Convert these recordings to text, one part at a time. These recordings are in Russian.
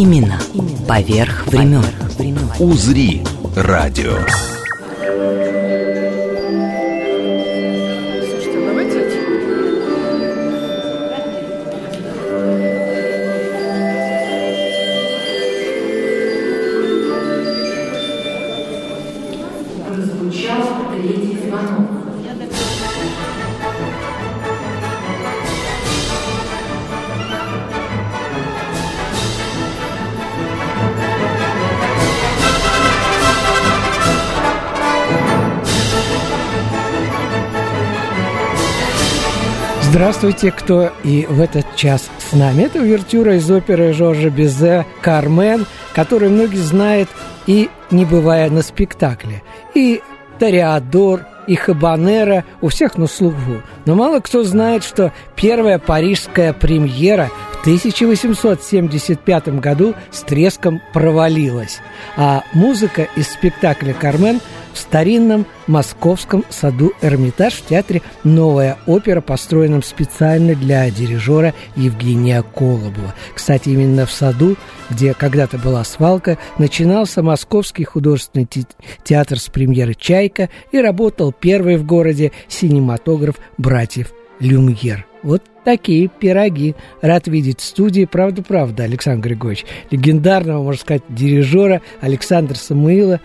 Именно поверх времен. «Узри» радио. Здравствуйте, кто и в этот час с нами. Это увертюра из оперы Жоржа Безе «Кармен», которую многие знают и не бывая на спектакле. И «Тореадор», и «Хабанера» у всех на слуху. Но мало кто знает, что первая парижская премьера в 1875 году с треском провалилась. А музыка из спектакля «Кармен» в старинном московском саду «Эрмитаж» в театре «Новая опера», построенном специально для дирижера Евгения Колобова. Кстати, именно в саду, где когда-то была свалка, начинался Московский художественный театр с премьеры «Чайка» и работал первый в городе синематограф братьев Люмьер. Вот такие пироги. Рад видеть в студии, правда-правда, Александр Григорьевич, легендарного, можно сказать, дирижера Александра Самуила,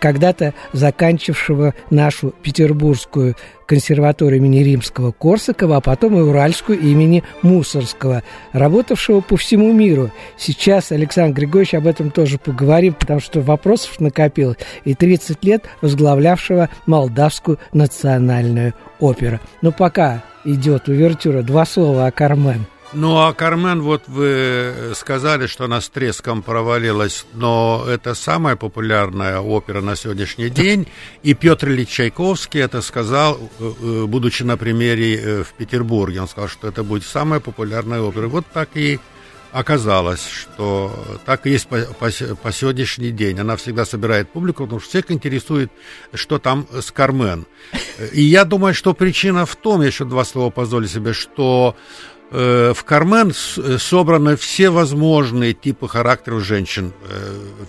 когда-то заканчившего нашу Петербургскую консерваторию имени Римского Корсакова, а потом и Уральскую имени Мусорского, работавшего по всему миру. Сейчас, Александр Григорьевич, об этом тоже поговорим, потому что вопросов накопилось. И 30 лет возглавлявшего Молдавскую национальную оперу. Но пока идет увертюра, два слова о Кармен – ну, а Кармен, вот вы сказали, что она с треском провалилась, но это самая популярная опера на сегодняшний день, и Петр Ильич Чайковский это сказал, э, э, будучи на примере э, в Петербурге, он сказал, что это будет самая популярная опера. Вот так и оказалось, что так и есть по, по, по сегодняшний день. Она всегда собирает публику, потому что всех интересует, что там с Кармен. И я думаю, что причина в том, я еще два слова позволю себе, что Э, в Кармен э, собраны все возможные типы характеров женщин э,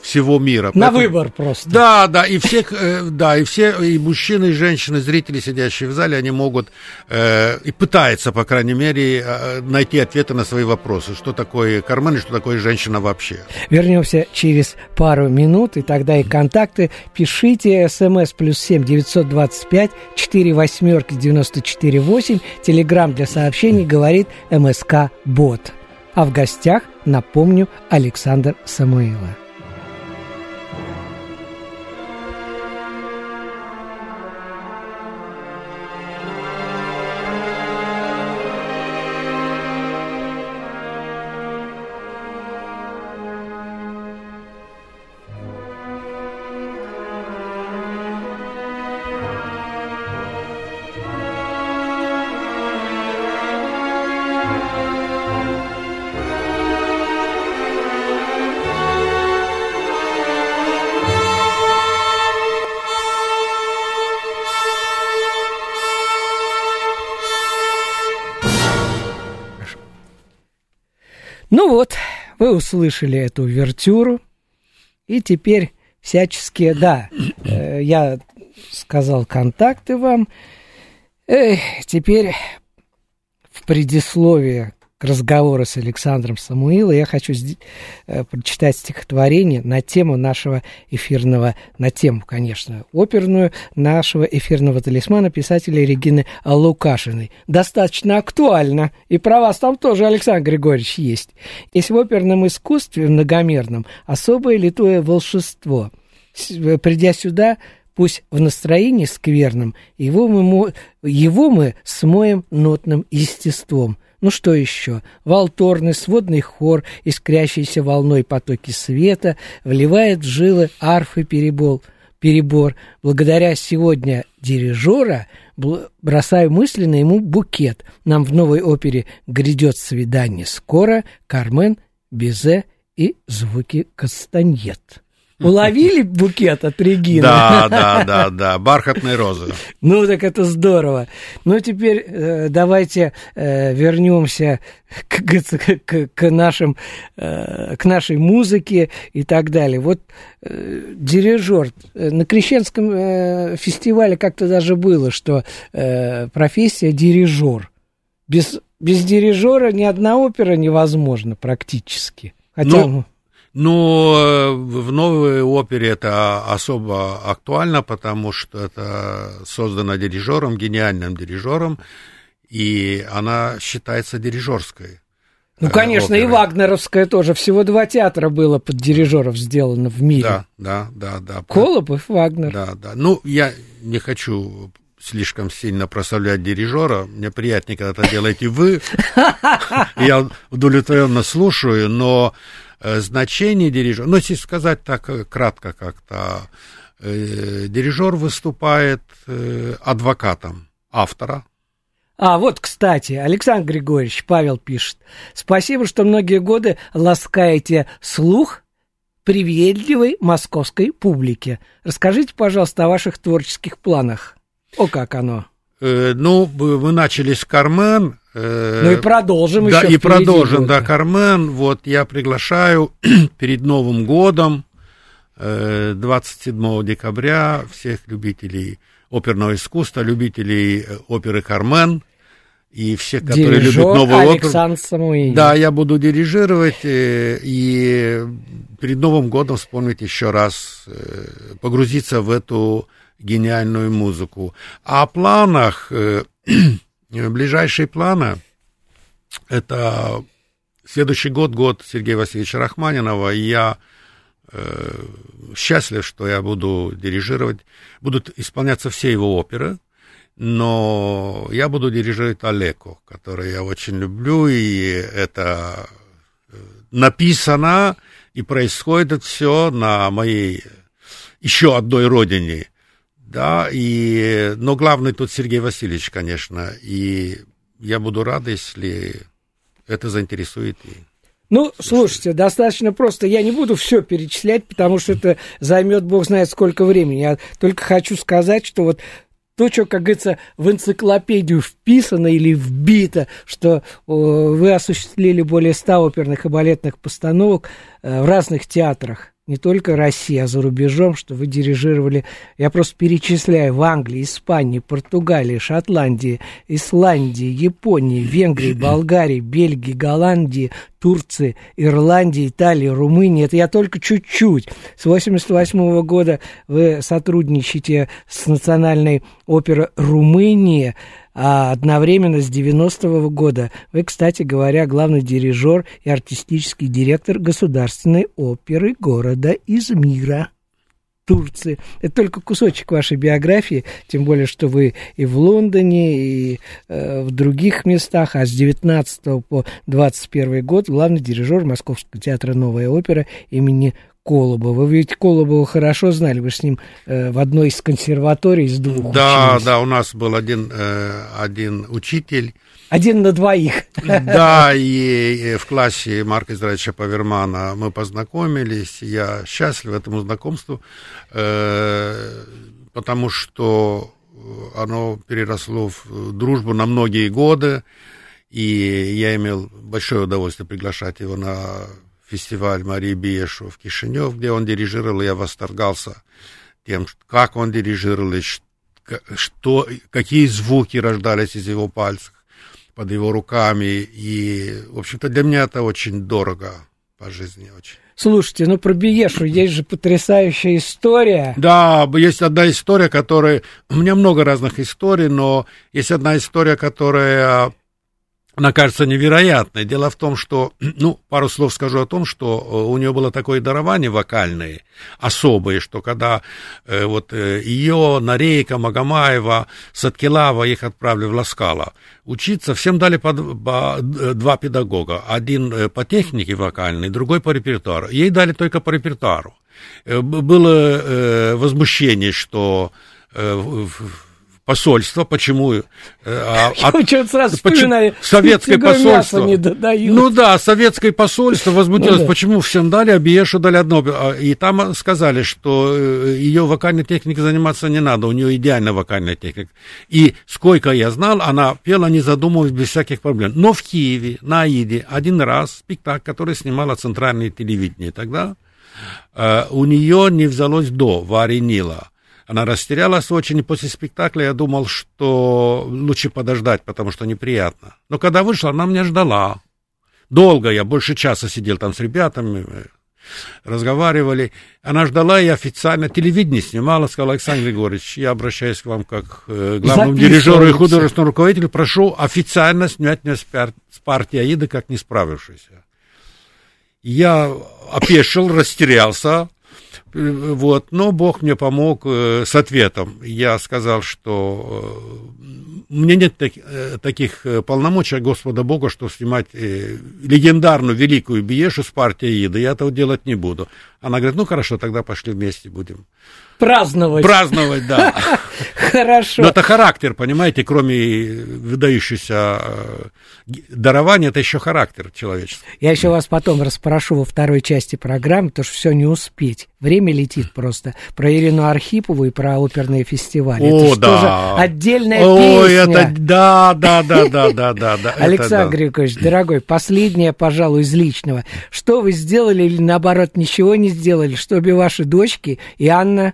всего мира. На Поэтому, выбор просто. Да, да, и всех, да, и все, и мужчины, и женщины, зрители, сидящие в зале, они могут и пытаются, по крайней мере, найти ответы на свои вопросы, что такое Кармен и что такое женщина вообще. Вернемся через пару минут, и тогда и контакты. Пишите смс плюс семь девятьсот двадцать пять четыре восьмерки девяносто четыре восемь. Телеграмм для сообщений говорит МСК «Бот». А в гостях, напомню, Александр Самуилов. Вы услышали эту вертюру, и теперь всячески, да, э, я сказал контакты вам, э, теперь в предисловии к разговору с Александром Самуилом, я хочу э, прочитать стихотворение на тему нашего эфирного, на тему, конечно, оперную нашего эфирного талисмана писателя Регины Лукашиной. Достаточно актуально, и про вас там тоже, Александр Григорьевич, есть. Есть в оперном искусстве многомерном особое литое волшебство. Э, придя сюда, пусть в настроении скверном, его мы, его мы смоем нотным естеством – Ну что еще? Волторный сводный хор, искрящийся волной потоки света, вливает в жилы арфы перебол, перебор. Благодаря сегодня дирижера бросаю мысленно ему букет. Нам в новой опере грядет свидание скоро, Кармен, Безе и звуки кастаньет. Уловили букет от Регины? Да, да, да, да, бархатные розы. Ну, так это здорово. Ну, теперь э, давайте э, вернемся к, к, к, нашим, э, к нашей музыке и так далее. Вот э, дирижер. Э, на Крещенском э, фестивале как-то даже было, что э, профессия дирижер. Без, без дирижера ни одна опера невозможна практически. Хотя... Ну, но э, в новой опере это особо актуально, потому что это создано дирижером, гениальным дирижером, и она считается дирижерской. Ну, конечно, оперой. и Вагнеровская тоже. Всего два театра было под дирижеров сделано в мире. Да, да, да, да. Колобов, Вагнер. Да, да. Ну, я не хочу слишком сильно прославлять дирижера. Мне приятнее, когда это делаете вы. Я удовлетворенно слушаю, но Э, значение дирижера, ну, если сказать так э, кратко как-то, э, дирижер выступает э, адвокатом автора. А, вот, кстати, Александр Григорьевич, Павел пишет, спасибо, что многие годы ласкаете слух приветливой московской публике. Расскажите, пожалуйста, о ваших творческих планах. О, как оно? Э, ну, мы начали с Кармен, Э, ну и продолжим да, еще. И продолжим, да, Кармен. Вот я приглашаю перед Новым годом, 27 э, декабря, всех любителей оперного искусства, любителей оперы Кармен и всех, которые Дирижер любят новую Александр оперу. Самуил. Да, я буду дирижировать и перед Новым годом вспомнить еще раз, погрузиться в эту гениальную музыку. А о планах Э, ближайшие планы – это следующий год, год Сергея Васильевича Рахманинова, и я э, счастлив, что я буду дирижировать, будут исполняться все его оперы, но я буду дирижировать Олеко, который я очень люблю, и это э, написано, и происходит все на моей еще одной родине – да, и, но главный тут Сергей Васильевич, конечно, и я буду рад, если это заинтересует и ну, слушайте, достаточно просто. Я не буду все перечислять, потому что это займет бог знает сколько времени. Я только хочу сказать, что вот то, что, как говорится, в энциклопедию вписано или вбито, что вы осуществили более ста оперных и балетных постановок э, в разных театрах не только России, а за рубежом, что вы дирижировали, я просто перечисляю, в Англии, Испании, Португалии, Шотландии, Исландии, Японии, Венгрии, Болгарии, Бельгии, Голландии, Турции, Ирландии, Италии, Румынии. Это я только чуть-чуть. С 88 года вы сотрудничаете с Национальной оперой Румынии а одновременно с 90-го года вы, кстати говоря, главный дирижер и артистический директор Государственной оперы города Измира. Турции. Это только кусочек вашей биографии, тем более, что вы и в Лондоне, и э, в других местах, а с 19 по 21 год главный дирижер Московского театра «Новая опера» имени Колобова. Вы ведь Колобова хорошо знали, вы с ним э, в одной из консерваторий из двух Да, учились. да, у нас был один, э, один учитель. Один на двоих. Да, и, и в классе Марка Израильевича Павермана мы познакомились. Я счастлив этому знакомству, э, потому что оно переросло в дружбу на многие годы. И я имел большое удовольствие приглашать его на фестиваль Марии Биешева в Кишинев, где он дирижировал, я восторгался тем, как он дирижировал, и что, какие звуки рождались из его пальцев под его руками. И, в общем-то, для меня это очень дорого по жизни очень. Слушайте, ну про Биешу есть же потрясающая история. Да, есть одна история, которая... У меня много разных историй, но есть одна история, которая она кажется невероятной. Дело в том, что, ну, пару слов скажу о том, что э, у нее было такое дарование вокальное, особое, что когда э, вот э, ее, Нарейка, Магомаева, Саткилава, их отправили в Ласкала учиться, всем дали по, по два педагога. Один э, по технике вокальной, другой по репертуару. Ей дали только по репертуару. Э, было э, возмущение, что э, посольство, почему... Э, а, от, сразу почему, советское посольство... Не додают. Ну да, советское посольство возмутилось, ну, да. почему всем дали, а Биешу дали одно. А, и там сказали, что э, ее вокальной техникой заниматься не надо, у нее идеальная вокальная техника. И сколько я знал, она пела, не задумываясь, без всяких проблем. Но в Киеве, на Аиде, один раз спектакль, который снимала центральное телевидение тогда, э, у нее не взялось до варенила. Она растерялась очень, и после спектакля я думал, что лучше подождать, потому что неприятно. Но когда вышла, она меня ждала. Долго я, больше часа сидел там с ребятами, разговаривали. Она ждала, и официально телевидение снимала, сказала, Александр Григорьевич, я обращаюсь к вам как э, главному дирижеру и художественному руководителю, прошу официально снять меня с, с партии Аида, как не справившийся. Я опешил, растерялся, вот, но Бог мне помог э, с ответом. Я сказал, что э, мне нет э, таких полномочий Господа Бога, что снимать легендарную великую Биешу с партией Ида. Я этого делать не буду. Она говорит, ну хорошо, тогда пошли вместе будем. Праздновать. Праздновать, да. Хорошо. Но это характер, понимаете, кроме выдающегося э, дарования, это еще характер человеческий. Я еще вас потом расспрошу во второй части программы, потому что все не успеть. Время летит просто. Про Ирину Архипову и про оперные фестивали. О, это да. тоже отдельная Ой, песня. это да, да, да, да, да, да. да Александр да. Григорьевич, дорогой, последнее, пожалуй, из личного. Что вы сделали или, наоборот, ничего не сделали, чтобы ваши дочки и Анна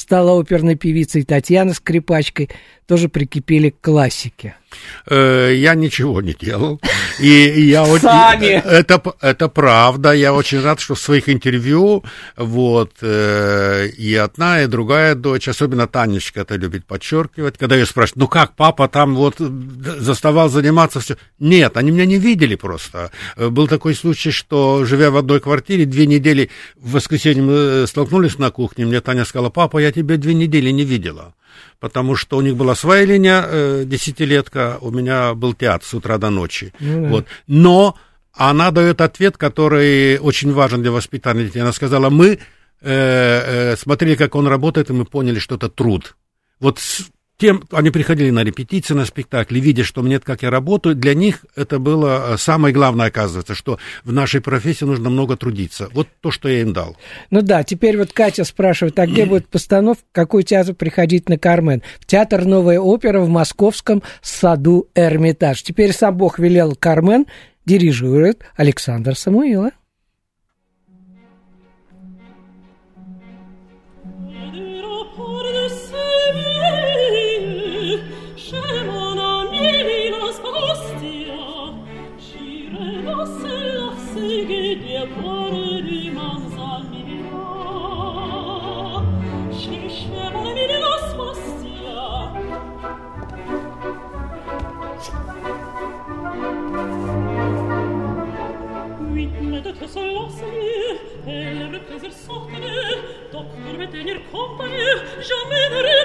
стала оперной певицей, Татьяна скрипачкой, тоже прикипели к классике. Э, я ничего не делал. И я Сами. Это, это правда. Я очень рад, что в своих интервью вот э, и одна, и другая дочь, особенно Танечка это любит подчеркивать, когда ее спрашивают, ну как, папа там вот заставал заниматься все. Нет, они меня не видели просто. Был такой случай, что живя в одной квартире, две недели в воскресенье мы столкнулись на кухне, мне Таня сказала, папа, я тебя две недели не видела потому что у них была своя линия, э, десятилетка, у меня был театр с утра до ночи. Ну, да. вот. Но она дает ответ, который очень важен для воспитания детей. Она сказала, мы э, э, смотрели, как он работает, и мы поняли, что это труд. Вот тем, они приходили на репетиции, на спектакли, видя, что мне как я работаю, для них это было э, самое главное, оказывается, что в нашей профессии нужно много трудиться. Вот то, что я им дал. Ну да, теперь вот Катя спрашивает, а где будет постановка, какой театр приходить на Кармен? В театр «Новая опера» в московском саду «Эрмитаж». Теперь сам Бог велел Кармен, дирижирует Александр Самуилов. J'emmènerai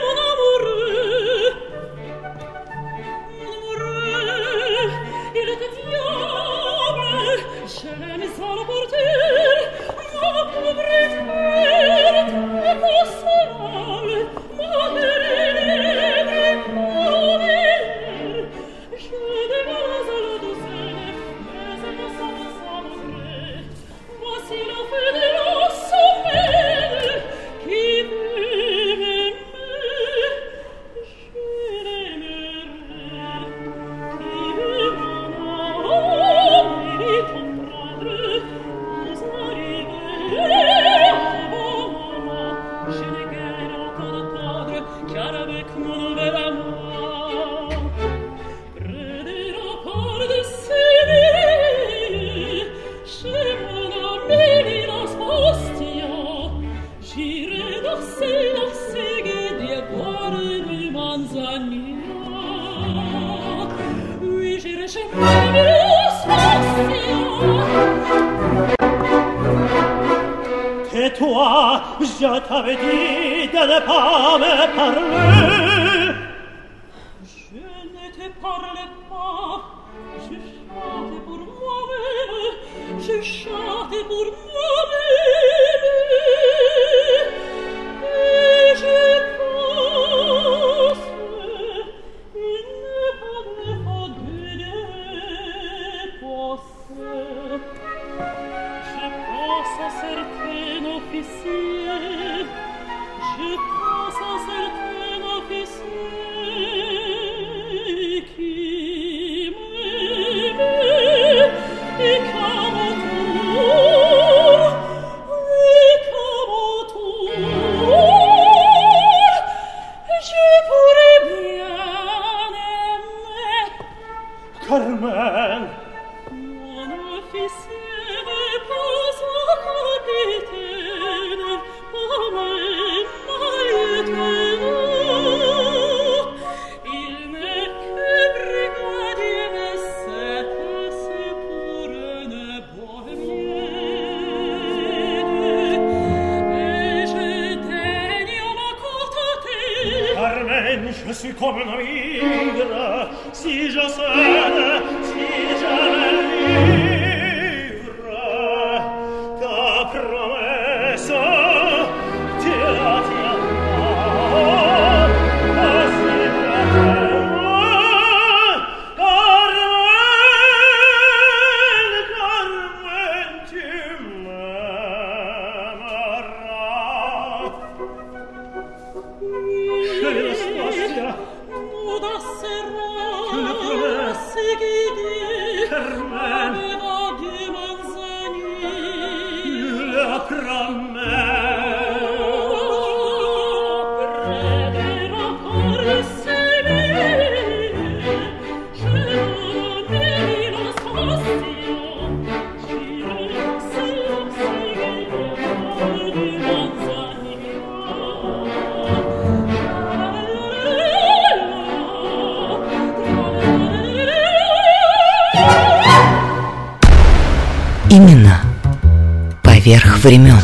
поверх времен.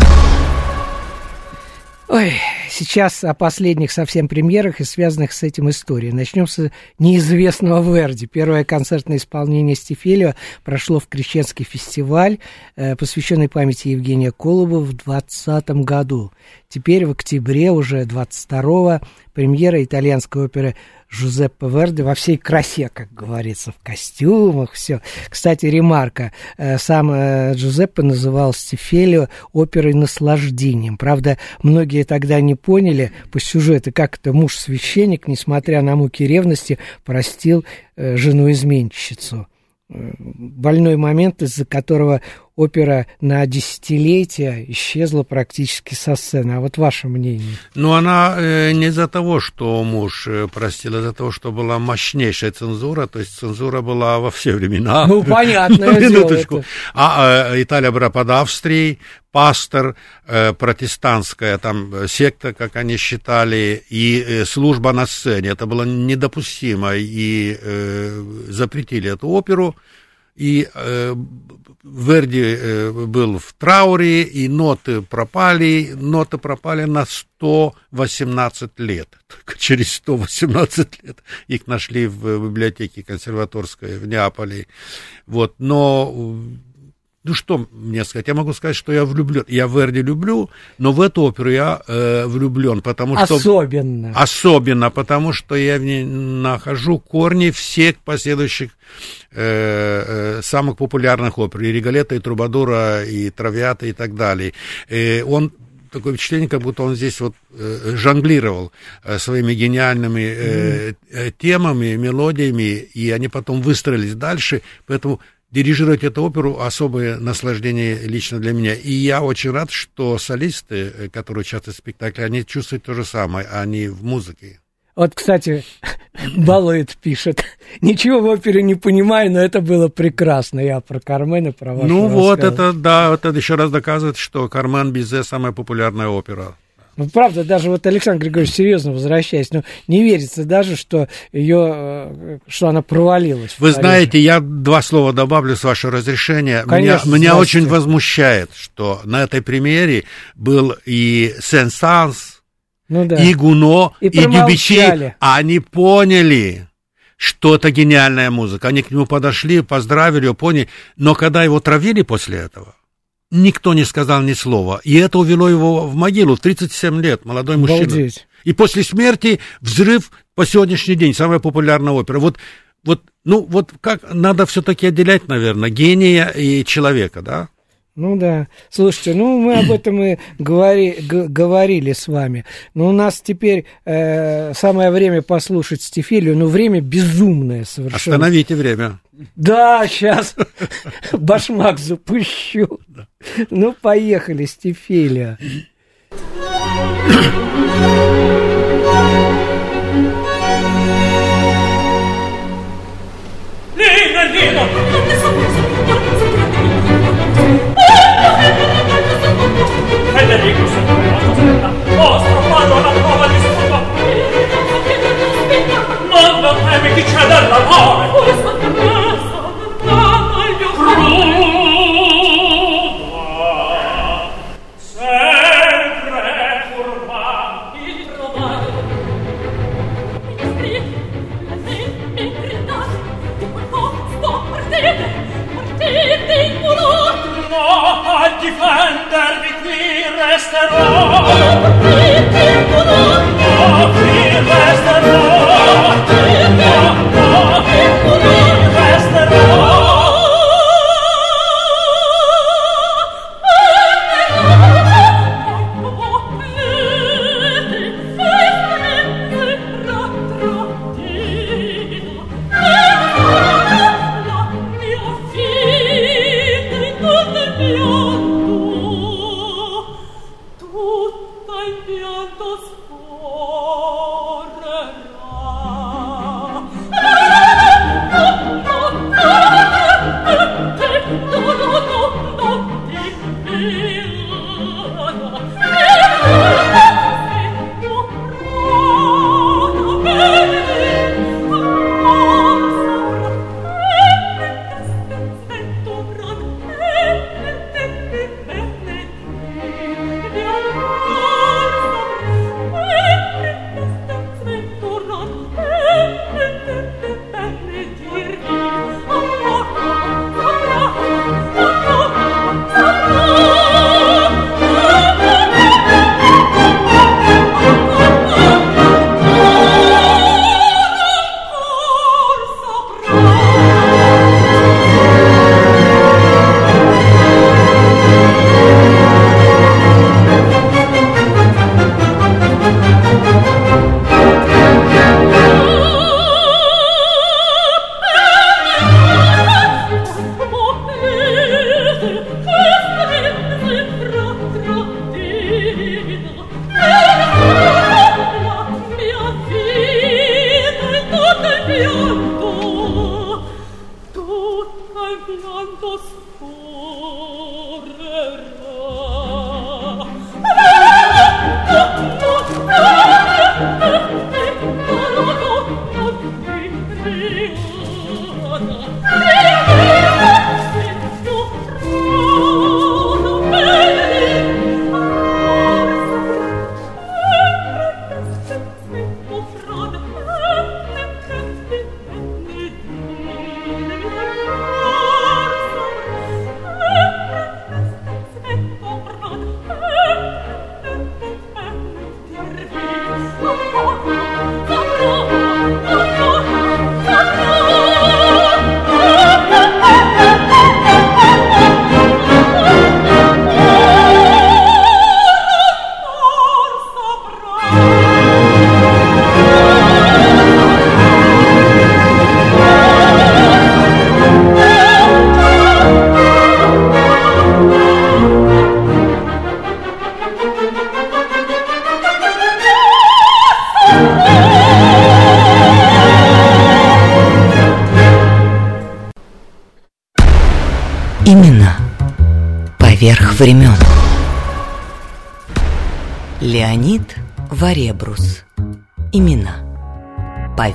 Ой, сейчас о последних совсем премьерах и связанных с этим историях. Начнем с неизвестного Верди. Первое концертное исполнение Стефелио прошло в Крещенский фестиваль, э, посвященный памяти Евгения Колуба в 2020 году. Теперь в октябре, уже 22-го, премьера итальянской оперы Жузеппе Верди во всей красе, как говорится, в костюмах, все. Кстати, ремарка. э, Сам э, Джузеппе называл Стефелио оперой наслаждением. Правда, многие тогда не поняли по сюжету, как это муж-священник, несмотря на муки ревности, простил э, жену-изменщицу. Больной момент, из-за которого опера на десятилетия исчезла практически со сцены. А вот ваше мнение? Но она э, не из-за того, что муж э, простил, а из-за того, что была мощнейшая цензура, то есть цензура была во все времена. Ну, дело, минуточку. А э, Италия была под Австрией, пастор, э, протестантская там секта, как они считали, и э, служба на сцене. Это было недопустимо, и э, запретили эту оперу. И э, Верди э, был в трауре, и ноты пропали, ноты пропали на 118 лет. Только через 118 лет их нашли в библиотеке консерваторской в Неаполе. Вот, но ну что мне сказать? Я могу сказать, что я влюблен. Я Верди люблю, но в эту оперу я э, влюблен, потому что... Особенно. Особенно, потому что я в ней нахожу корни всех последующих э, э, самых популярных опер. И Риголета, и Трубадура, и Травиата, и так далее. Э, он такое впечатление, как будто он здесь вот э, жонглировал э, своими гениальными э, э, темами, мелодиями, и они потом выстроились дальше. Поэтому дирижировать эту оперу особое наслаждение лично для меня. И я очень рад, что солисты, э, которые участвуют в спектакле, они чувствуют то же самое, а не в музыке. Вот, кстати, Балует пишет. Ничего в опере не понимаю, но это было прекрасно. Я про Кармена, про вашу ну вот, это, да, это еще раз доказывает, что Кармен Бизе самая популярная опера. Ну, правда, даже вот Александр Григорьевич, серьезно возвращаясь, ну, не верится даже, что ее, э, что она провалилась. Вы знаете, я два слова добавлю с вашего разрешения. Конечно, меня меня очень возмущает, что на этой премьере был и Сен-Санс, ну, да. и Гуно, И и, Дюбичи. Они поняли, что это гениальная музыка. Они к нему подошли, поздравили, поняли. Но когда его травили после этого, никто не сказал ни слова. И это увело его в могилу в 37 лет, молодой мужчина. Обалдеть. И после смерти взрыв по сегодняшний день, самая популярная опера. Вот, вот, ну, вот как надо все-таки отделять, наверное, гения и человека, да? Ну да. Слушайте, ну мы об этом и говори, г- говорили с вами. Но у нас теперь э, самое время послушать Стефилию, но время безумное совершенно. Остановите время. Да, сейчас башмак запущу. Ну, поехали, Стефилия. Lina, Lina! Federico, sono il vostro aspetta. Vostro padre, una prova di scuola. Federico, aspetta. Non temi chi c'è dell'amore. Questo resterò!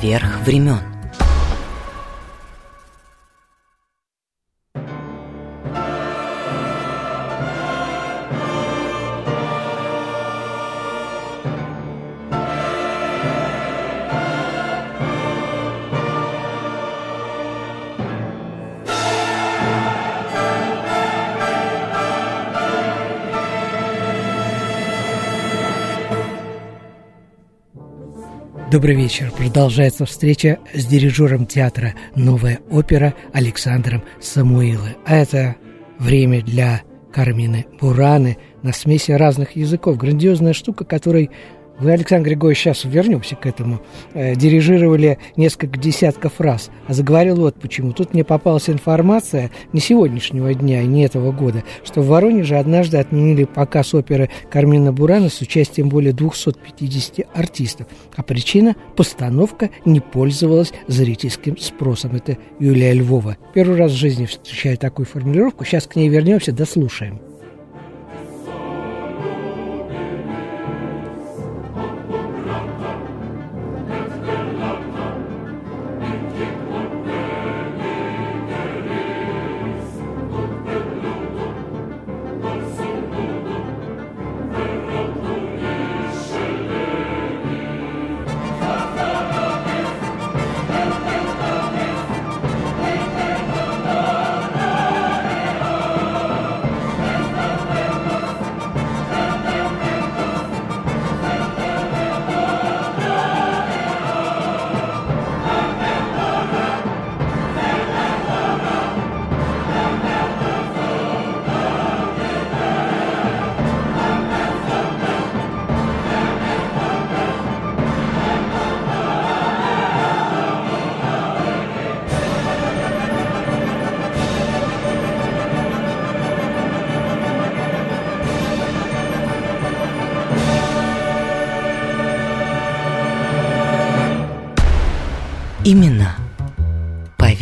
Имена. Поверх времен. Добрый вечер. Продолжается встреча с дирижером театра «Новая опера» Александром Самуилы. А это время для Кармины Бураны на смеси разных языков. Грандиозная штука, которой вы, Александр Григорьевич, сейчас вернемся к этому. Э, дирижировали несколько десятков раз. А заговорил вот почему. Тут мне попалась информация не сегодняшнего дня и не этого года, что в Воронеже однажды отменили показ оперы Кармина Бурана с участием более 250 артистов. А причина – постановка не пользовалась зрительским спросом. Это Юлия Львова. Первый раз в жизни встречаю такую формулировку. Сейчас к ней вернемся, дослушаем.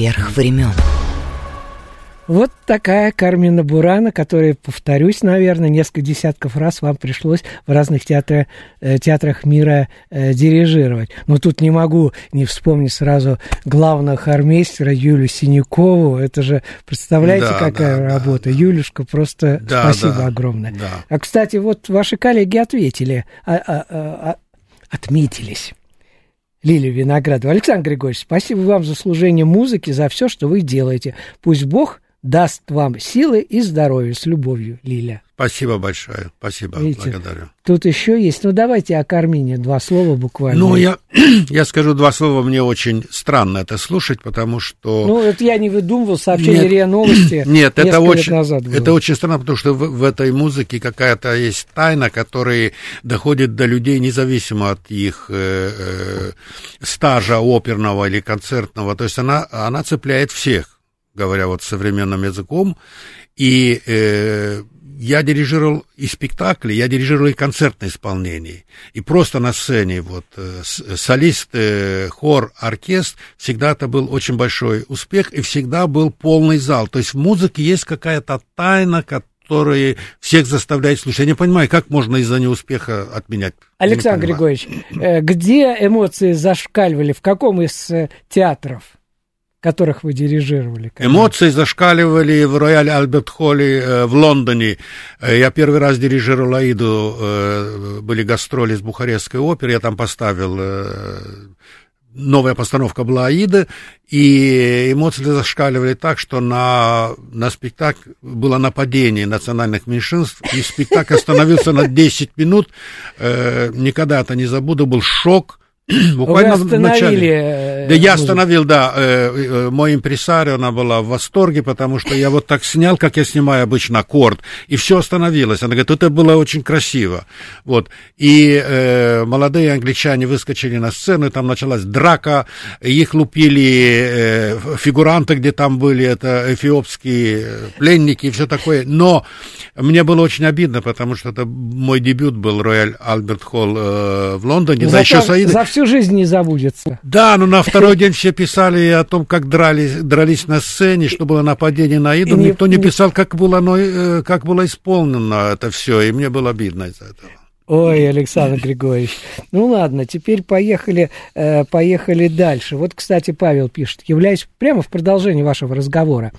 Поверх времен. Вот такая Кармина Бурана, которая, повторюсь, наверное, несколько десятков раз вам пришлось в разных театрах, э, театрах мира э, дирижировать. Но тут не могу не вспомнить сразу главного хормейстера Юлю Синякову. Это же, представляете, Да, какая да, работа. да. Юлюшка, просто Да, спасибо да, огромное. да. А, кстати, вот ваши коллеги ответили, а- а- а- а- отметились. Лилия Виноградова. Александр Григорьевич, спасибо вам за служение музыки, за все, что вы делаете. Пусть Бог даст вам силы и здоровье. С любовью, Лиля. Спасибо большое. Спасибо. Видите? Благодарю. Тут еще есть. Ну, давайте о Кармине два слова буквально. Ну, я, я скажу два слова. Мне очень странно это слушать, потому что... Ну, это я не выдумывал, сообщение Нет. РИА Новости Нет, это очень, назад было. это очень странно, потому что в, в этой музыке какая-то есть тайна, которая доходит до людей независимо от их э, э, стажа оперного или концертного. То есть она, она цепляет всех, говоря вот современным языком. И э, я дирижировал и спектакли, я дирижировал и концертное исполнение. И просто на сцене вот э, солист, э, хор, оркестр, всегда это был очень большой успех, и всегда был полный зал. То есть в музыке есть какая-то тайна, которая всех заставляет слушать. Я не понимаю, как можно из-за неуспеха отменять. Не Александр понимаю. Григорьевич, э, где эмоции зашкаливали? В каком из э, театров, которых вы дирижировали? Эмоции зашкаливали в Рояль Альберт Холле э, в Лондоне. Э, Я первый раз дирижировал Аиду, э, были гастроли с Бухарестской оперы, я там поставил новая постановка была Аида, и эмоции зашкаливали так, что на, на спектакль было нападение национальных меньшинств, и спектакль остановился на 10 минут. Э, Никогда это не забуду, был шок. Вы Буквально в остановили... начале. э, Да я остановил, да, э, э, мой импресарио, она была в восторге, потому что я вот так снял, как я снимаю обычно аккорд, и все остановилось. Она говорит, это было очень красиво. Вот. И э, молодые англичане выскочили на сцену, и там началась драка, их лупили э, фигуранты, где там были, это эфиопские пленники и все такое. Но мне было очень обидно, потому что это мой дебют был Рояль Альберт Холл э, в Лондоне, да Зато еще с Аидой. За всю жизнь не забудется. Да, но на второй день все писали о том, как дрались, дрались на сцене, что было нападение на Иду. Не- Никто не не- писал, как было, оно, э, как было исполнено это все, и мне было обидно из-за этого. Ой, Александр Григорьевич. Ну ладно, теперь поехали, э, поехали дальше. Вот, кстати, Павел пишет, являюсь прямо в продолжении вашего разговора,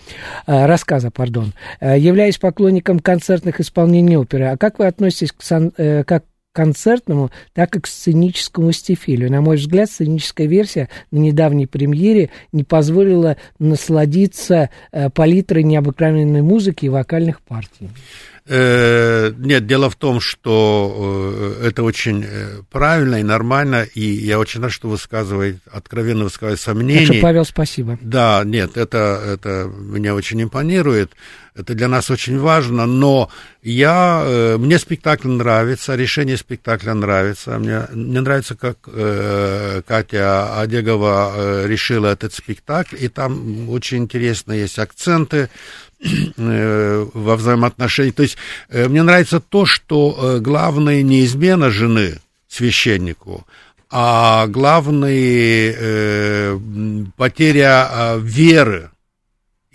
э, рассказа, пардон, э, являюсь поклонником концертных исполнений оперы. А как вы относитесь к, сан, э, как концертному, так и к сценическому стилю. На мой взгляд, сценическая версия на недавней премьере не позволила насладиться э, палитрой необыкновенной музыки и вокальных партий. Э, нет, дело в том, что э, это очень э, правильно и нормально, и я очень рад, что высказываете, откровенно высказываете сомнения. Что, Павел, спасибо. Да, нет, это, это меня очень импонирует, это для нас очень важно, но я, мне спектакль нравится, решение спектакля нравится, мне, мне нравится, как Катя Одегова решила этот спектакль, и там очень интересные есть акценты, во взаимоотношениях. То есть э, мне нравится то, что э, главное не измена жены священнику, а главное потеря веры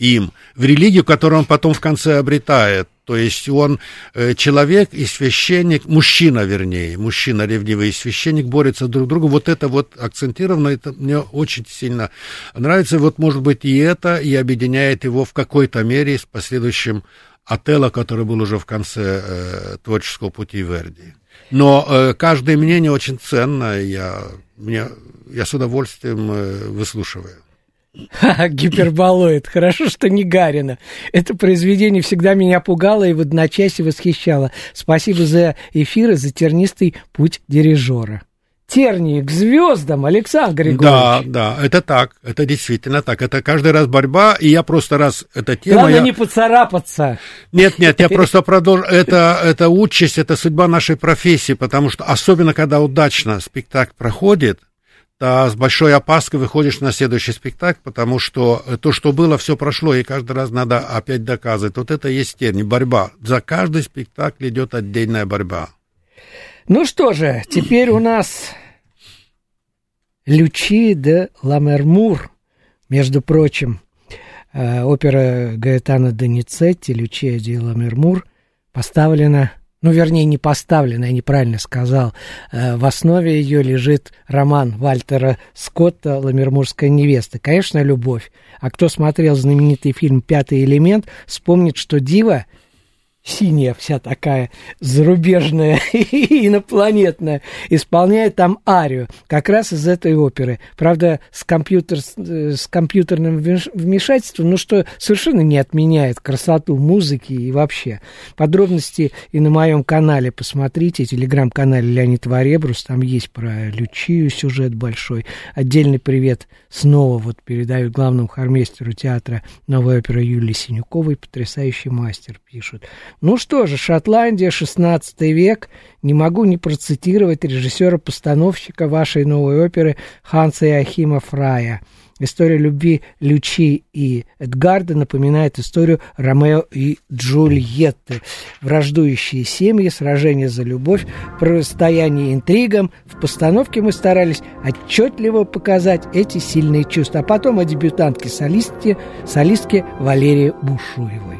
им в религию, которую он потом в конце обретает. То есть он э, человек и священник, мужчина, вернее, мужчина ревнивый и священник борются друг с другом. Вот это вот акцентировано, это мне очень сильно нравится. Вот, может быть, и это, и объединяет его в какой-то мере с последующим Отелло, который был уже в конце э, творческого пути Верди. Но э, каждое мнение очень ценно, я, мне, я с удовольствием э, выслушиваю. Ха, гиперболоид. Хорошо, что не Гарина. Это произведение всегда меня пугало и в одночасье восхищало. Спасибо за эфир и за тернистый путь дирижера. Тернии к звездам, Александр Григорьевич. Да, да, это так, это действительно так. Это каждый раз борьба, и я просто раз эта тема... Главное я... не поцарапаться. Нет, нет, я просто продолжу. Это, это участь, это судьба нашей профессии, потому что особенно, когда удачно спектакль проходит, с большой опаской выходишь на следующий спектакль, потому что то, что было, все прошло, и каждый раз надо опять доказывать. Вот это и есть термин, борьба. За каждый спектакль идет отдельная борьба. Ну что же, теперь у нас Лючи де Ламермур, между прочим, э, опера Гаэтана Доницетти «Лючия де Ламермур» поставлена ну, вернее, не поставлена, я неправильно сказал. Э, в основе ее лежит роман Вальтера Скотта «Ламермурская невеста». Конечно, любовь. А кто смотрел знаменитый фильм «Пятый элемент», вспомнит, что Дива синяя вся такая зарубежная и инопланетная, исполняет там арию, как раз из этой оперы. Правда, с, компьютер, с компьютерным вмешательством, ну что совершенно не отменяет красоту музыки и вообще. Подробности и на моем канале посмотрите, телеграм-канале Леонид Варебрус, там есть про Лючию сюжет большой. Отдельный привет снова вот передаю главному хормейстеру театра новой оперы Юлии Синюковой, потрясающий мастер, пишут. Ну что же, Шотландия, 16 век. Не могу не процитировать режиссера-постановщика вашей новой оперы Ханса Иохима Фрая. История любви Лючи и Эдгарда напоминает историю Ромео и Джульетты. Враждующие семьи, сражение за любовь, противостояние интригам. В постановке мы старались отчетливо показать эти сильные чувства. А потом о дебютантке-солистке солистке Валерии Бушуевой.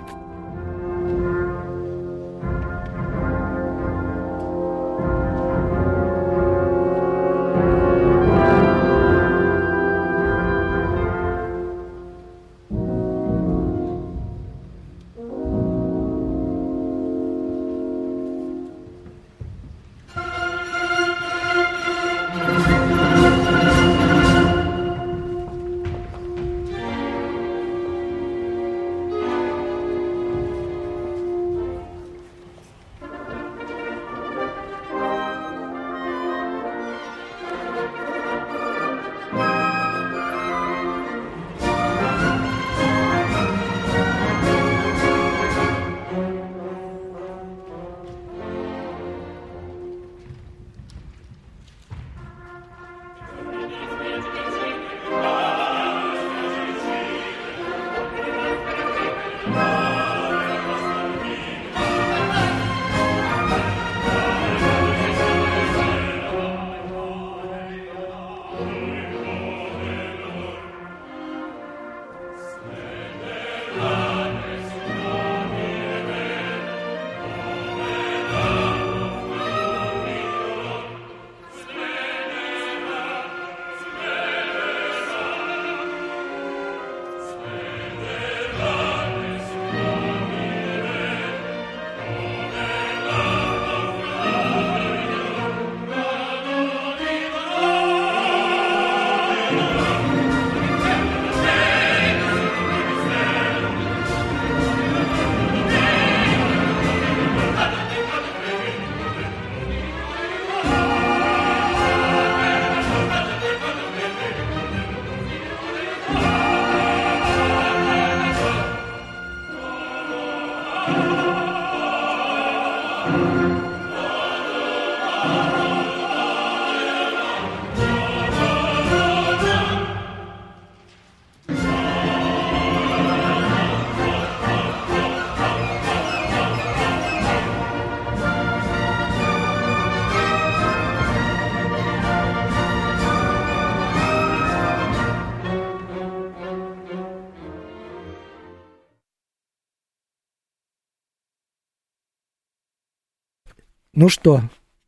Ну что,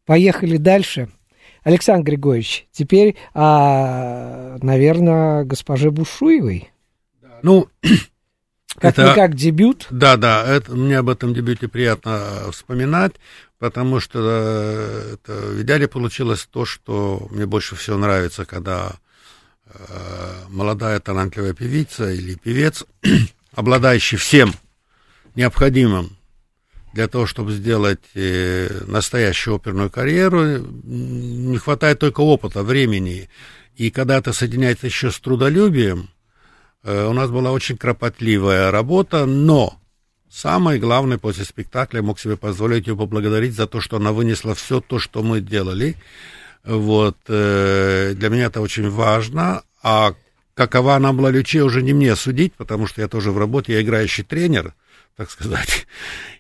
поехали дальше. Александр Григорьевич, теперь, а, наверное, госпоже Бушуевой. Ну, Как-никак дебют. Да, да, это, мне об этом дебюте приятно вспоминать, потому что э, это, в идеале получилось то, что мне больше всего нравится, когда э, молодая талантливая певица или певец, обладающий всем необходимым для того, чтобы сделать э, настоящую оперную карьеру, не хватает только опыта, времени. И когда это соединяется еще с трудолюбием, э, у нас была очень кропотливая работа, но самое главное после спектакля я мог себе позволить ее поблагодарить за то, что она вынесла все то, что мы делали. Вот, э, для меня это очень важно. А какова она была люче, уже не мне судить, потому что я тоже в работе, я играющий тренер, так сказать,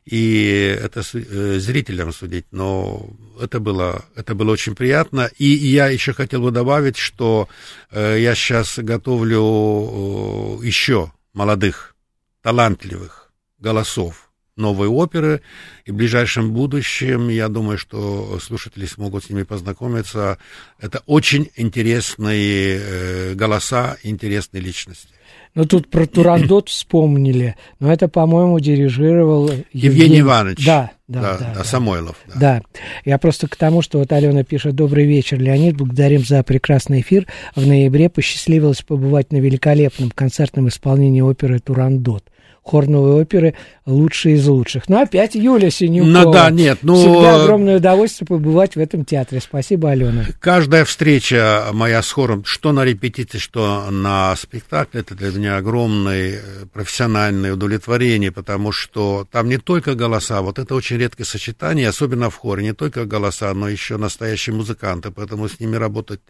и это э, зрителям судить, но это было, это было очень приятно. И я еще хотел бы добавить, что э, я сейчас готовлю э, еще молодых, талантливых голосов новой оперы, и в ближайшем будущем, я думаю, что слушатели смогут с ними познакомиться. Это очень интересные голоса, интересные личности. Ну, тут про Турандот вспомнили, но это, по-моему, дирижировал Евгений, Евгений Иванович. Да, да, да, да, да, Самойлов. Да. да, я просто к тому, что вот Алена пишет «Добрый вечер, Леонид, благодарим за прекрасный эфир. В ноябре посчастливилось побывать на великолепном концертном исполнении оперы «Турандот» хор новой оперы лучший из лучших. Ну, опять Юля Синюкова. Ну, да, нет, ну... Всегда огромное удовольствие побывать в этом театре. Спасибо, Алена. Каждая встреча моя с хором, что на репетиции, что на спектакле, это для меня огромное профессиональное удовлетворение, потому что там не только голоса, вот это очень редкое сочетание, особенно в хоре, не только голоса, но еще настоящие музыканты, поэтому с ними работать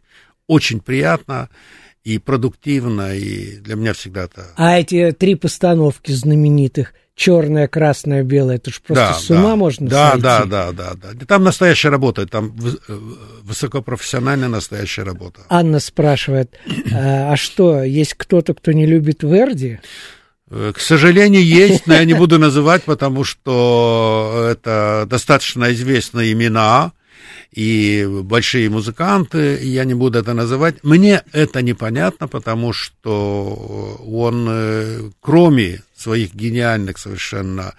очень приятно и продуктивно, и для меня всегда это... А эти три постановки знаменитых, черная, красная, белая, это же просто да, с ума да, можно да, сойти. Да, да, да, да. Там настоящая работа, там э, высокопрофессиональная настоящая работа. Анна спрашивает, а, а что, есть кто-то, кто не любит Верди? Э, к сожалению, есть, но я не буду называть, потому что это достаточно известные имена, и большие музыканты, я не буду это называть. Мне это непонятно, потому что он, э, кроме своих гениальных совершенно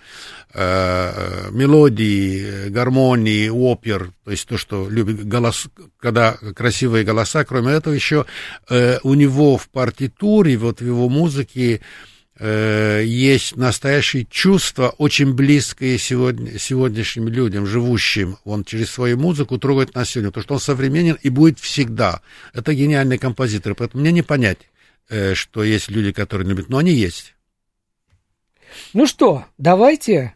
э, мелодий, гармонии, опер, то есть то, что любит голос, когда красивые голоса, кроме этого еще э, у него в партитуре, вот в его музыке, Э, есть настоящее чувство, очень близкое сегодня, сегодняшним людям, живущим. Он через свою музыку трогает нас сегодня, потому что он современен и будет всегда. Это гениальный композитор, поэтому мне не понять, э, что есть люди, которые любят, но они есть. Ну что, давайте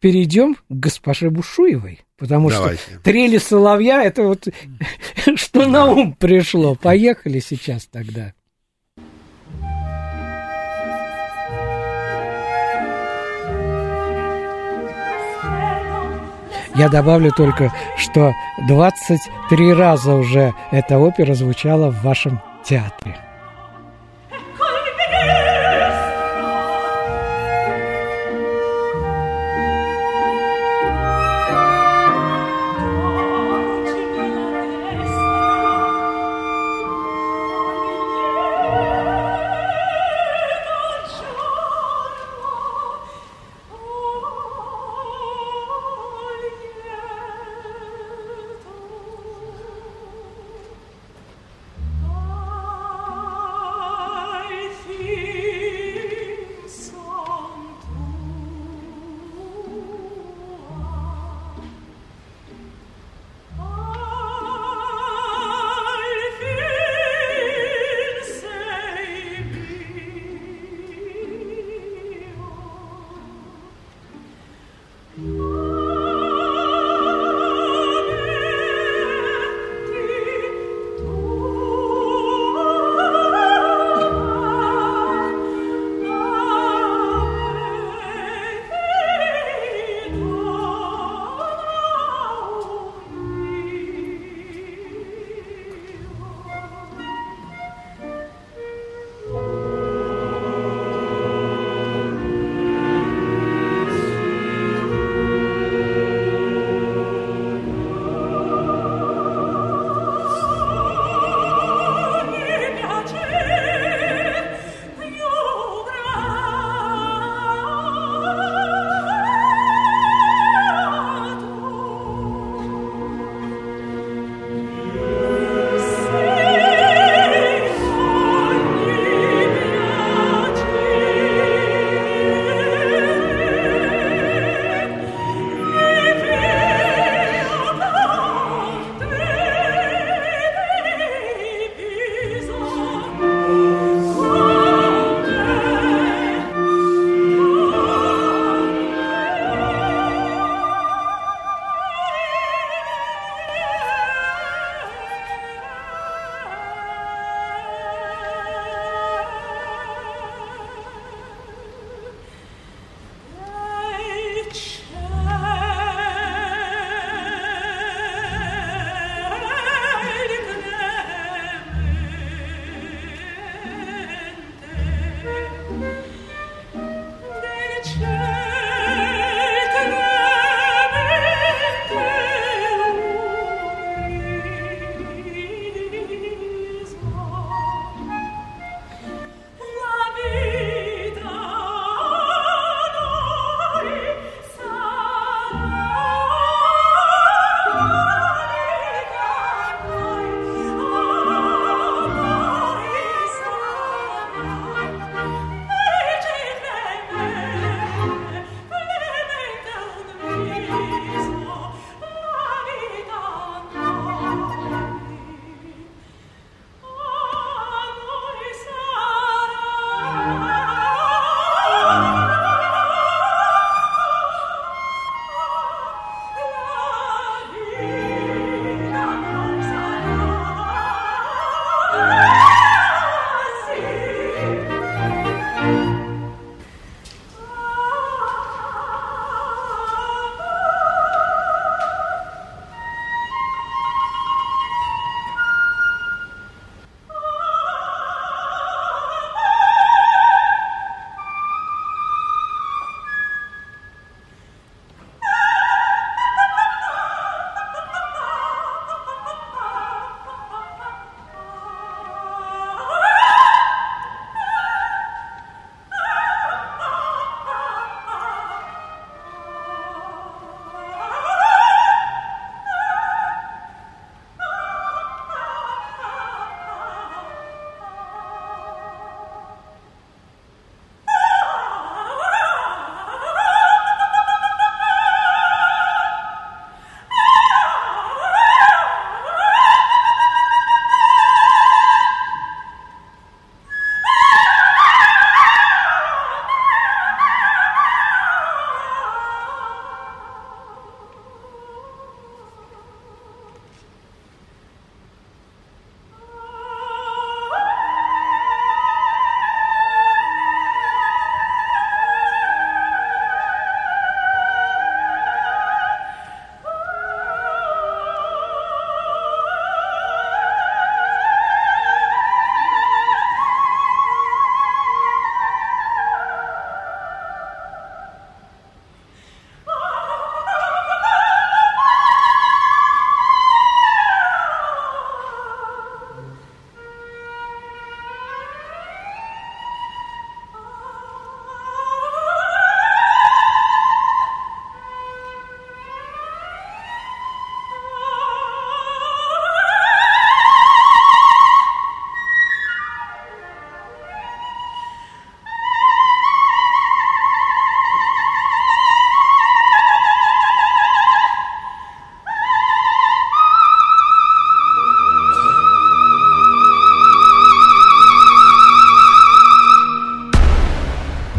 перейдем к госпоже Бушуевой, потому давайте. что трели соловья, это вот что на ум пришло. Поехали сейчас тогда. Я добавлю только, что 23 раза уже эта опера звучала в вашем театре.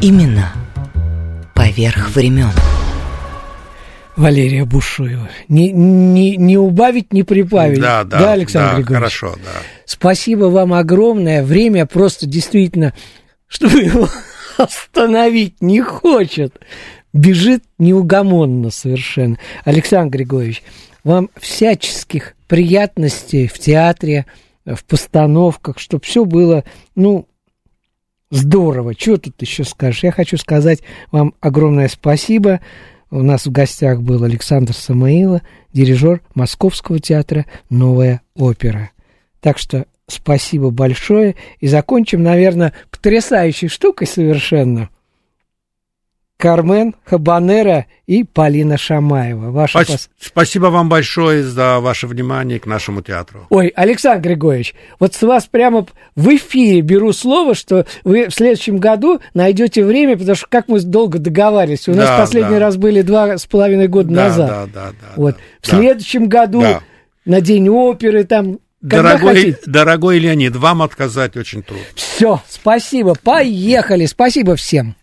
Именно поверх времен. Валерия Бушуева. Не, не, не убавить, не прибавить. Да, да, Александр да, Григорьевич? хорошо, да. Спасибо вам огромное. Время просто действительно, чтобы его остановить не хочет. Бежит неугомонно совершенно. Александр Григорьевич, вам всяческих приятностей в театре, в постановках, чтобы все было, ну, здорово. Чего тут еще скажешь? Я хочу сказать вам огромное спасибо. У нас в гостях был Александр Самоило, дирижер Московского театра «Новая опера». Так что спасибо большое. И закончим, наверное, потрясающей штукой совершенно. Кармен Хабанера и Полина Шамаева. Ваша Спас- пос- Спасибо вам большое за ваше внимание к нашему театру. Ой, Александр Григорьевич, вот с вас прямо в эфире беру слово, что вы в следующем году найдете время, потому что как мы долго договаривались, у нас Да, последний да. раз были два с половиной года Да, назад. да, да, да, Вот да. в следующем году Да. на день оперы там. Когда Дорогой, хотите. дорогой Леонид, вам отказать очень трудно. Все, спасибо, поехали, спасибо всем.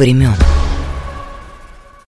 Времен.